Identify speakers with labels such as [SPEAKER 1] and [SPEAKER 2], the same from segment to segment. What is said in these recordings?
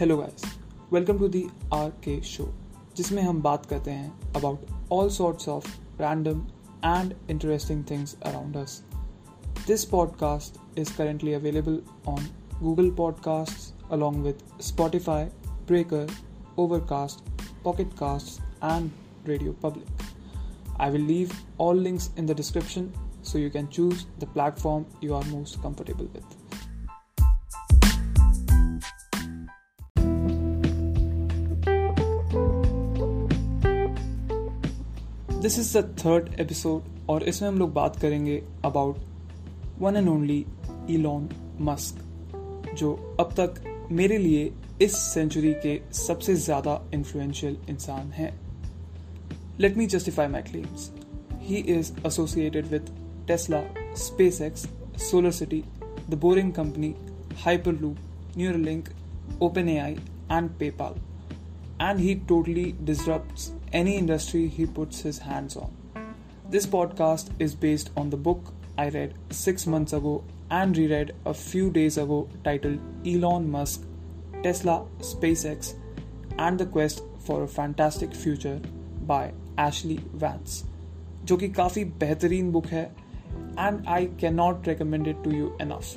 [SPEAKER 1] Hello guys welcome to the R K show जिसमें हम बात करते हैं about all sorts of random and interesting things around us this podcast is currently available on Google podcast along with Spotify, Breaker, Overcast, Pocket Casts, and Radio Public. I will leave all links in the description so you can choose the platform you are most comfortable with. This is the third episode और इसमें हम लोग बात करेंगे about one and only Elon Musk जो अब तक मेरे लिए इस सेंचुरी के सबसे ज़्यादा इन्फ्लुएंशियल इंसान हैं। Let me justify my claims he is associated with Tesla SpaceX SolarCity the Boring Company Hyperloop Neuralink Open A I and PayPal and he totally disrupts any industry he puts his hands on. This podcast is based on the book I read six months ago and reread a few days ago titled Elon Musk, Tesla, SpaceX, and the Quest for a Fantastic Future by Ashley Vance, जो कि काफ़ी बेहतरीन book है and I can not recommend it to you enough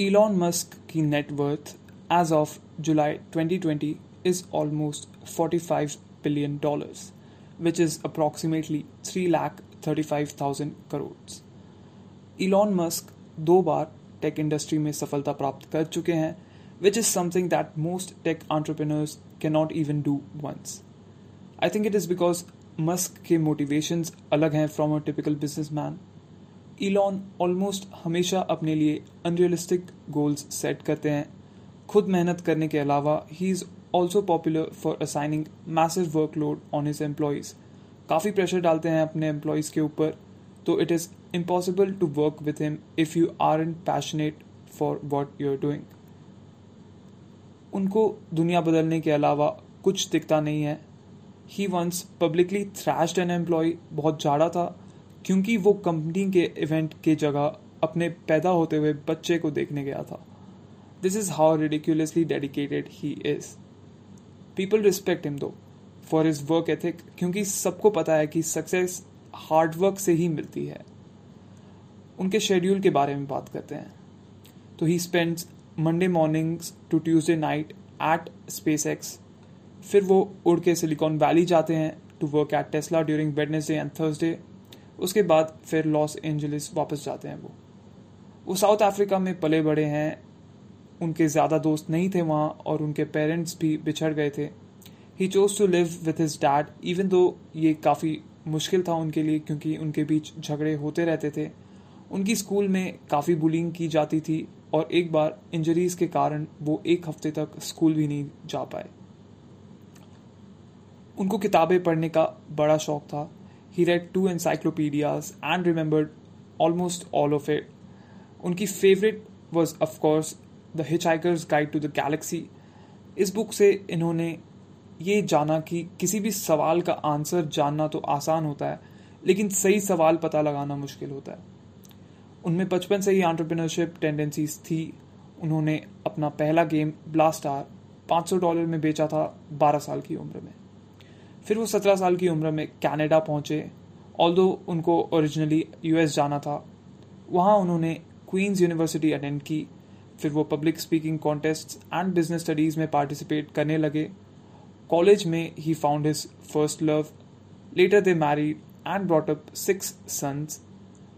[SPEAKER 1] Elon Musk की net worth as of July 2020 is almost 45 billion dollars, which is approximately 3 lakh 35,000 crores. Elon Musk दो बार tech industry में सफलता प्राप्त कर चुके हैं which is something that most tech can not even do once I think it is because Musk के motivations अलग हैं from a typical businessman Elon almost हमेशा अपने लिए अनरियलिस्टिक गोल्स सेट करते हैं। खुद मेहनत करने के अलावा he is also popular for assigning massive workload on his employees काफ़ी प्रेशर डालते हैं अपने एम्प्लॉयज़ के ऊपर तो it is impossible to work with him if you are in passionate for what you are doing उनको दुनिया बदलने के अलावा कुछ दिखता नहीं है। He once publicly thrashed an employee बहुत ज़्यादा था, क्योंकि वो कंपनी के इवेंट के जगह अपने पैदा होते हुए बच्चे को देखने गया था। This is how ridiculously dedicated he is. People respect him though for his work ethic क्योंकि सबको पता है कि सक्सेस हार्डवर्क से ही मिलती है। उनके शेड्यूल के बारे में बात करते हैं। तो he spends Monday mornings to Tuesday night at SpaceX फिर वो उड़ के सिलिकॉन वैली जाते हैं to work at Tesla during Wednesday and Thursday उसके बाद फिर लॉस एंजलिस वापस जाते हैं वो। वो साउथ अफ्रीका में पले बड़े हैं। उनके ज़्यादा दोस्त नहीं थे वहाँ और उनके पेरेंट्स भी बिछड़ गए थे। He chose to live with his dad even though ये काफ़ी मुश्किल था उनके लिए क्योंकि उनके बीच झगड़े होते रहते थे। उनकी स्कूल में काफ़ी बुलिंग की जाती थी और एक बार इंजरीज के कारण वो एक हफ़्ते तक स्कूल भी नहीं जा पाए। उनको किताबें पढ़ने का बड़ा शौक था। He read two encyclopedias and remembered almost all of it उनकी favourite was of course the Hitchhiker's Guide to the Galaxy इस बुक से इन्होंने ये जाना कि किसी भी सवाल का आंसर जानना तो आसान होता है, लेकिन सही सवाल पता लगाना मुश्किल होता है। उनमें बचपन से ही एंटरप्रेन्योरशिप टेंडेंसीज थी। उन्होंने अपना पहला गेम ब्लास्टार 500 डॉलर में बेचा था 12 साल की उम्र में। फिर वो 17 साल की उम्र में कनाडा पहुँचे। ऑल उनको ओरिजिनली यूएस जाना था, वहाँ उन्होंने क्वींस यूनिवर्सिटी अटेंड की। फिर वो public speaking contest and business studies में पार्टिसिपेट करने लगे। कॉलेज में he found his first love later they married and brought up six sons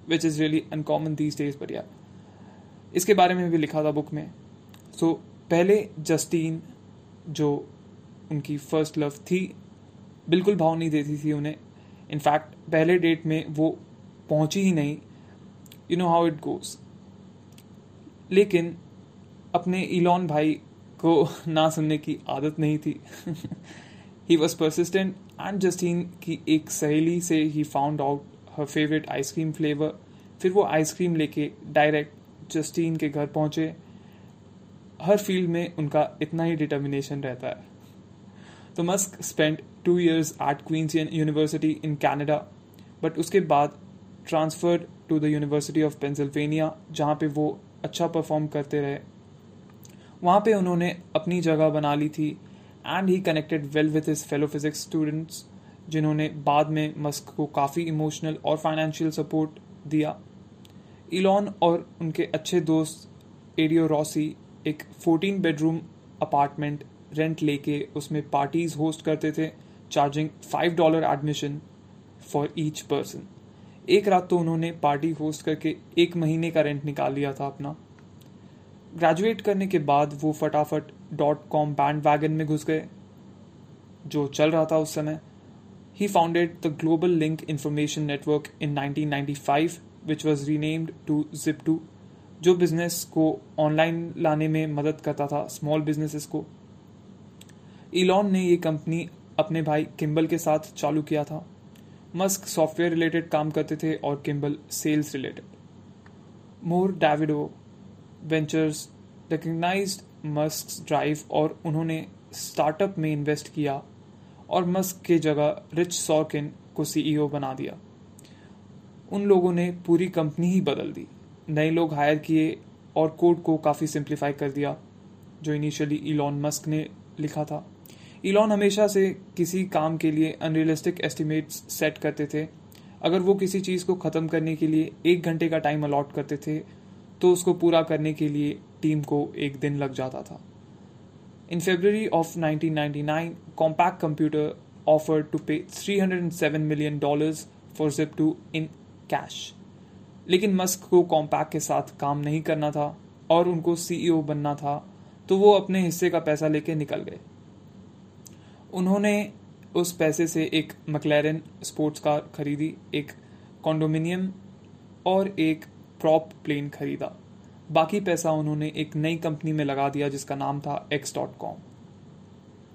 [SPEAKER 1] which is really uncommon these days पर इसके बारे में भी लिखा था बुक में। सो so, पहले जस्टीन जो उनकी फ़र्स्ट लव थी बिल्कुल भाव नहीं देती थी उन्हें। इनफैक्ट पहले डेट में वो पहुँची ही नहीं। You know how it goes लेकिन अपने इलॉन भाई को ना सुनने की आदत नहीं थी। He was persistent and Justine की एक सहेली से he found out her favourite ice cream flavour फिर वो आइसक्रीम लेके डायरेक्ट जस्टीन के घर पहुँचे। हर फ़ील्ड में उनका इतना ही डिटर्मिनेशन रहता है। तो Musk spend two years at Queen's University in Canada but उसके बाद transferred to the University of Pennsylvania जहाँ पे वो अच्छा परफॉर्म करते रहे। वहाँ पे उन्होंने अपनी जगह बना ली थी and he connected well with his fellow physics students जिन्होंने बाद में मस्क को काफ़ी इमोशनल और फाइनेंशियल सपोर्ट दिया। इलॉन और उनके अच्छे दोस्त एडियो रॉसी एक 14 बेडरूम अपार्टमेंट रेंट लेके उसमें पार्टीज़ होस्ट करते थे charging five dollar admission for each person एक रात तो उन्होंने पार्टी होस्ट करके एक महीने का रेंट निकाल लिया था अपना। ग्रेजुएट करने के बाद वो फटाफट डॉट कॉम बैंड वैगन में घुस गए, जो चल रहा था उस समय। He founded the Global Link Information Network in 1995 which was renamed to Zip2 जो बिज़नेस को ऑनलाइन लाने में मदद करता था स्मॉल बिजनेसेस को। इलॉन ने ये कंपनी अपने भाई किम्बल के साथ चालू किया था। मस्क सॉफ्टवेयर रिलेटेड काम करते थे और Kimbal sales related Mohr Davidow Ventures recognise Musk drive और उन्होंने स्टार्टअप में इन्वेस्ट किया और मस्क के जगह रिच सॉर्किन को सीईओ बना दिया। उन लोगों ने पूरी कंपनी ही बदल दी। नए लोग हायर किए और कोड को काफ़ी सिंप्लीफाई कर दिया, जो इनिशियली इलॉन मस्क ने लिखा था। इलॉन हमेशा से किसी काम के लिए अनरियलिस्टिक एस्टिमेट्स सेट करते थे। अगर वो किसी चीज़ को ख़त्म करने के लिए एक घंटे का टाइम अलॉट करते थे तो उसको पूरा करने के लिए टीम को एक दिन लग जाता था। In February of 1999 Compaq computer offer to pay 307 million dollars for Zip2 in cash लेकिन मस्क को कॉम्पैक्ट के साथ काम नहीं करना था और उनको सीईओ e बनना था तो वो अपने हिस्से का पैसा लेके निकल गए। उन्होंने उस पैसे से एक मकलैरन स्पोर्ट्स कार खरीदी, एक कॉन्डोमिनियम और एक प्रॉप प्लेन खरीदा। बाकी पैसा उन्होंने एक नई कंपनी में लगा दिया जिसका नाम था X dot com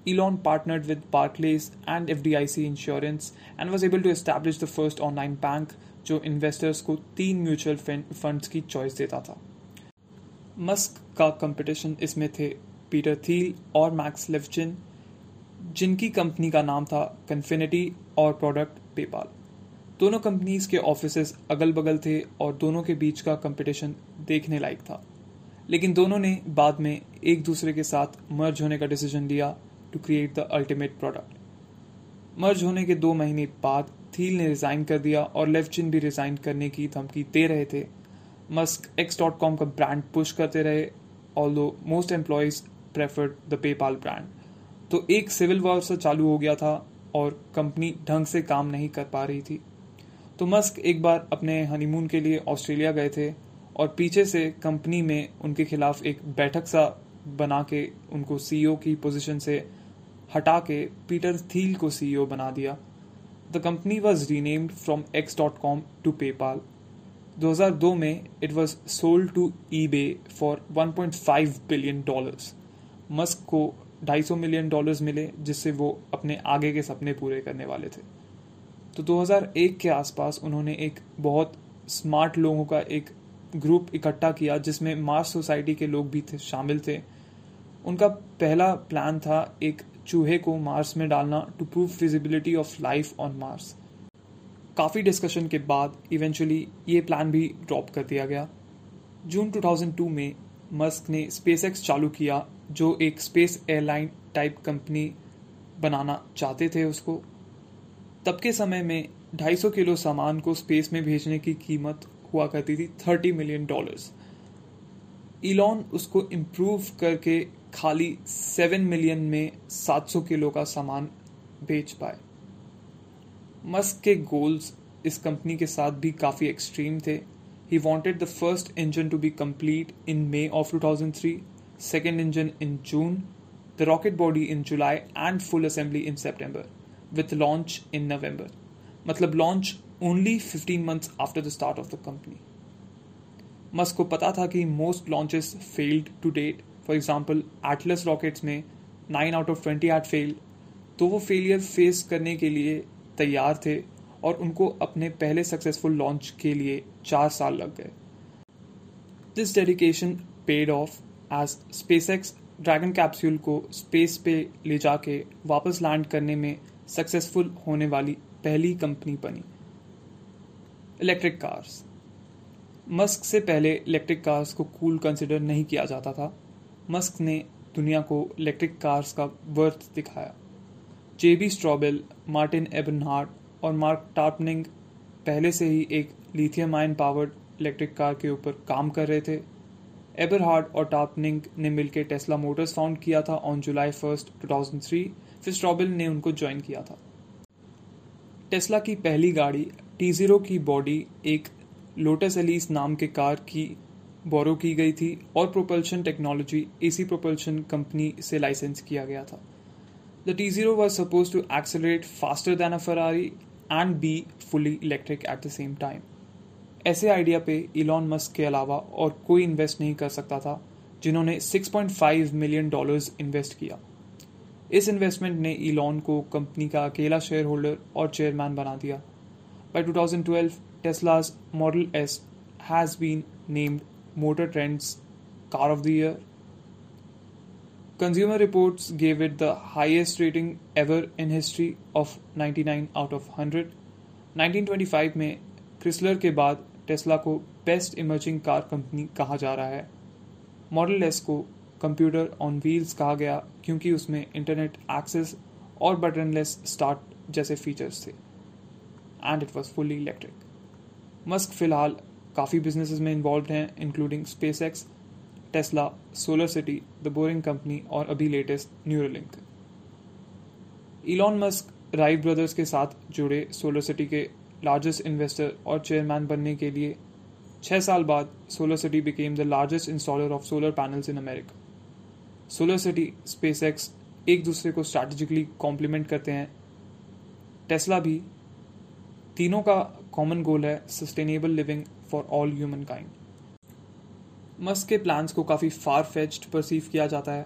[SPEAKER 1] Elon partnered with Barclays and F D I C insurance and was able to establish the first online bank जो इन्वेस्टर्स को तीन म्यूचुअल फंड्स की चॉइस देता था। मस्क का कंपटीशन इसमें थे पीटर थील और मैक्स लेफ्चिन जिनकी कंपनी का नाम था कन्फिनिटी और प्रोडक्ट पेपाल दोनों कंपनीज़ के ऑफ़िस अगल बगल थे और दोनों के बीच का कंपटीशन देखने लायक था। लेकिन दोनों ने बाद में एक दूसरे के साथ मर्ज होने का डिसीज़न लिया to create the ultimate product merge होने के दो महीने बाद थील ने रिजाइन कर दिया और लेफ्चिन भी रिजाइन करने की धमकी दे रहे थे। मस्क एक्स डॉट कॉम का ब्रांड पुश करते रहे although most employees preferred the PayPal brand तो एक सिविल वॉर से चालू हो गया था और कंपनी ढंग से काम नहीं कर पा रही थी। तो मस्क एक बार अपने हनीमून के लिए ऑस्ट्रेलिया गए थे और पीछे से कंपनी में उनके खिलाफ एक बैठक सा बना के उनको सीईओ की पोजीशन से हटा के पीटर थील को सीईओ बना दिया। The company was renamed from X dot com to PayPal 2002 में it was sold to eBay for 1.5 billion dollars Musk को 250 मिलियन डॉलर्स मिले, जिससे वो अपने आगे के सपने पूरे करने वाले थे। तो 2001 के आसपास उन्होंने एक बहुत स्मार्ट लोगों का एक ग्रुप इकट्ठा किया, जिसमें मार्स सोसाइटी के लोग भी थे, शामिल थे। उनका पहला प्लान था एक चूहे को मार्स में डालना to prove feasibility of life on Mars काफ़ी डिस्कशन के बाद इवेंचुअली ये प्लान भी ड्रॉप कर दिया गया। जून 2002 में मस्क ने स्पेस चालू किया, जो एक स्पेस एयरलाइन टाइप कंपनी बनाना चाहते थे उसको। तब के समय में 250 किलो सामान को स्पेस में भेजने की कीमत हुआ करती थी 30 मिलियन डॉलर्स। इलॉन उसको इम्प्रूव करके खाली 7 मिलियन में 700 किलो का सामान बेच पाए। मस्क के गोल्स इस कंपनी के साथ भी काफ़ी एक्सट्रीम थे। He wanted the first engine to be complete in May of 2003 second engine in June the rocket body in July and full assembly in September, with launch in November. मतलब launch only 15 months after the start of the company. Musk को पता था कि most launches failed to date for example Atlas rockets में nine out of twenty eight failed तो वो failure face करने के लिए तैयार थे और उनको अपने पहले सक्सेसफुल लॉन्च के लिए चार साल लग गए this dedication paid off as SpaceX Dragon capsule को स्पेस पे ले जाके वापस लैंड करने में सक्सेसफुल होने वाली पहली कंपनी बनी। इलेक्ट्रिक कार्स मस्क से पहले इलेक्ट्रिक कार्स को कूल कंसिडर नहीं किया जाता था। मस्क ने दुनिया को इलेक्ट्रिक कार्स का वर्थ दिखाया। जेबी स्ट्रॉबेल मार्टिन एबनहार्ट और मार्क टार्पनिंग पहले से ही एक lithium ion powered electric car के ऊपर काम कर रहे थे। एबरहार्ट और टार्पनिंग ने मिलकर टेस्ला मोटर्स फाउंड किया था ऑन जुलाई फ़र्स्ट 2003 स्ट्रॉबेल ने उनको ज्वाइन किया था। टेस्ला की पहली गाड़ी टी ज़ीरो की बॉडी एक लोटस एलिस नाम के कार की बोरो की गई थी और propulsion technology AC Propulsion company से लाइसेंस किया गया था। The T zero was suppose to accelerate faster than a Ferrari and be fully electric at the same time ऐसे आइडिया पे इलॉन मस्क के अलावा और कोई इन्वेस्ट नहीं कर सकता था, जिन्होंने 6.5 मिलियन डॉलर्स इन्वेस्ट किया। इस इन्वेस्टमेंट ने इलॉन को कंपनी का अकेला शेयर होल्डर और चेयरमैन बना दिया। By two thousand twelve Tesla's Model S has been named Motor Trend's car of the year Consumer Report gave it the highest rating ever in history of ninety nine out of hundred nineteen twenty five में Chrysler के बाद Tesla को best emerging car company कहा जा रहा है। Model S को computer on wheels कहा गया, क्योंकि उसमें इंटरनेट एक्सेस और बटनलेस स्टार्ट जैसे फीचर्स थे। And it was fully electric Musk फ़िलहाल काफ़ी बिजनेसेस में इन्वॉल्व हैं including SpaceX Tesla SolarCity the Boring Company और अभी latest Neuralink Elon Musk Wright brothers के साथ जुड़े सोलर सिटी के लार्जेस्ट इन्वेस्टर और चेयरमैन बनने के लिए छः साल बाद SolarCity became the largest installer of solar panels in America SolarCity SpaceX एक दूसरे को स्ट्रैटेजिकली कॉम्प्लीमेंट करते हैं। टेस्ला भी तीनों का कॉमन गोल है sustainable living for all humankind Musk के प्लान्स को काफ़ी फार फेच्ड परसीव किया जाता है।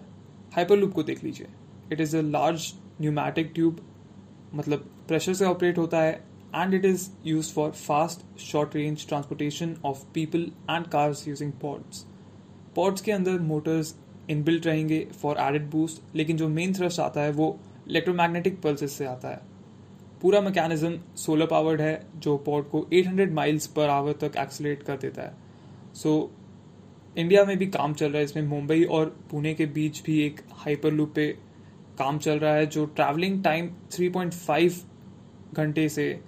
[SPEAKER 1] हाइपरलूप को देख लीजिए। It is a large pneumatic tube मतलब प्रेशर से ऑपरेट होता है and it is use for fast short range transportation of people and cars using pods pods के अंदर मोटर्स इनबिल्ट रहेंगे फॉर एडेड बूस्ट लेकिन जो मेन थ्रस्ट आता है वो इलेक्ट्रोमैग्नेटिक पल्सेस से आता है। पूरा मैकेनिज्म सोलर पावर्ड है जो पॉड को 800 माइल्स पर आवर तक एक्सलेट कर देता है। सो so, इंडिया में भी काम चल रहा है इसमें मुंबई और पुणे के बीच भी एक हाइपर लूप पे काम चल रहा है जो ट्रैवलिंग टाइम 3.5 घंटे से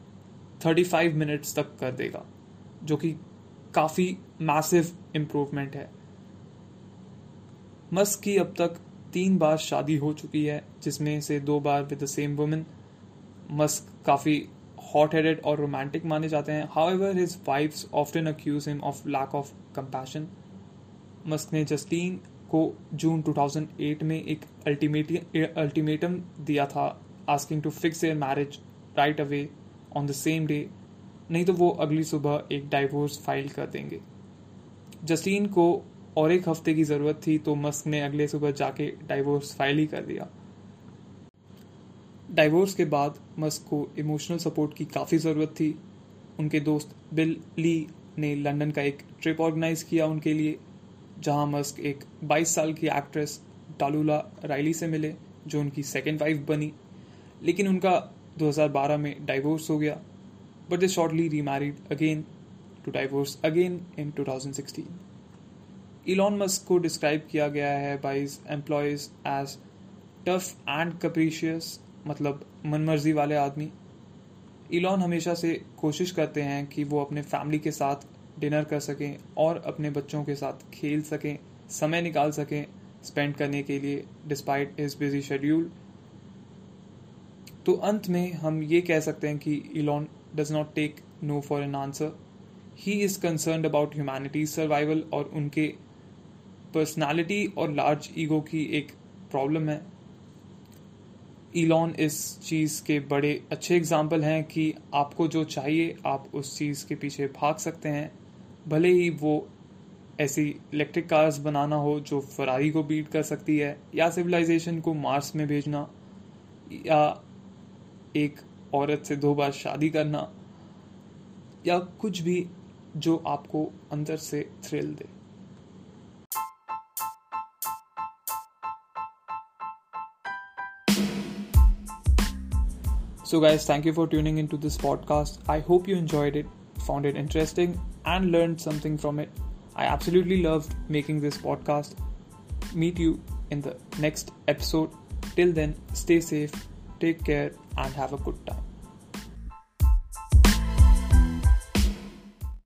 [SPEAKER 1] 35 मिनट्स तक कर देगा जो कि काफ़ी मैसिव इम्प्रूवमेंट है। मस्क की अब तक तीन बार शादी हो चुकी है, जिसमें से दो बार with the same women Musk काफ़ी हॉट हेडेड और रोमांटिक माने जाते हैं। However his wives often accuse him of lack of compassion Musk ने जस्टीन को जून 2008 में एक अल्टीमेटम दिया था asking to fix their marriage right away on the same day नहीं तो वो अगली सुबह एक डाइवोर्स फ़ाइल कर देंगे। जस्टीन को और एक हफ़्ते की ज़रूरत थी तो मस्क ने अगले सुबह जाके डाइवोर्स फ़ाइल ही कर दिया। डाइवोर्स के बाद मस्क को इमोशनल सपोर्ट की काफ़ी ज़रूरत थी। उनके दोस्त बिल ली ने लंदन का एक ट्रिप ऑर्गेनाइज किया उनके लिए, जहाँ मस्क एक 22 साल की एक्ट्रेस डालूला राइली से मिले, जो उनकी सेकेंड वाइफ बनी। लेकिन उनका 2012 में डाइवोर्स हो गया but they shortly remarried again to divorce again in 2016 Elon Musk को डिस्क्राइब किया गया है by employees as tough and capricious मतलब मनमर्जी वाले आदमी। इलॉन हमेशा से कोशिश करते हैं कि वो अपने फैमिली के साथ डिनर कर सकें और अपने बच्चों के साथ खेल सकें, समय निकाल सकें स्पेंड करने के लिए डिस्पाइट इज़ बिज़ी शेड्यूल तो अंत में हम ये कह सकते हैं कि Elon does not take no for an answer he is concern about humanity survival और उनके पर्सनालिटी और लार्ज ईगो की एक प्रॉब्लम है. ईलॉन इस चीज़ के बड़े अच्छे एग्ज़ाम्पल हैं कि आपको जो चाहिए, आप उस चीज़ के पीछे भाग सकते हैं। भले ही वो ऐसी इलेक्ट्रिक कार्स बनाना हो जो फरारी को बीट कर सकती है या सिविलाइजेशन को मार्स में भेजना या एक औरत से दो बार शादी करना या कुछ भी जो आपको अंदर से थ्रिल दे। So, guys, thank you for tuning into this podcast. I hope you enjoyed it, found it interesting, and learned something from it. I absolutely loved making this podcast. meet you in the next episode. Till then, stay safe, take care, and have a good time.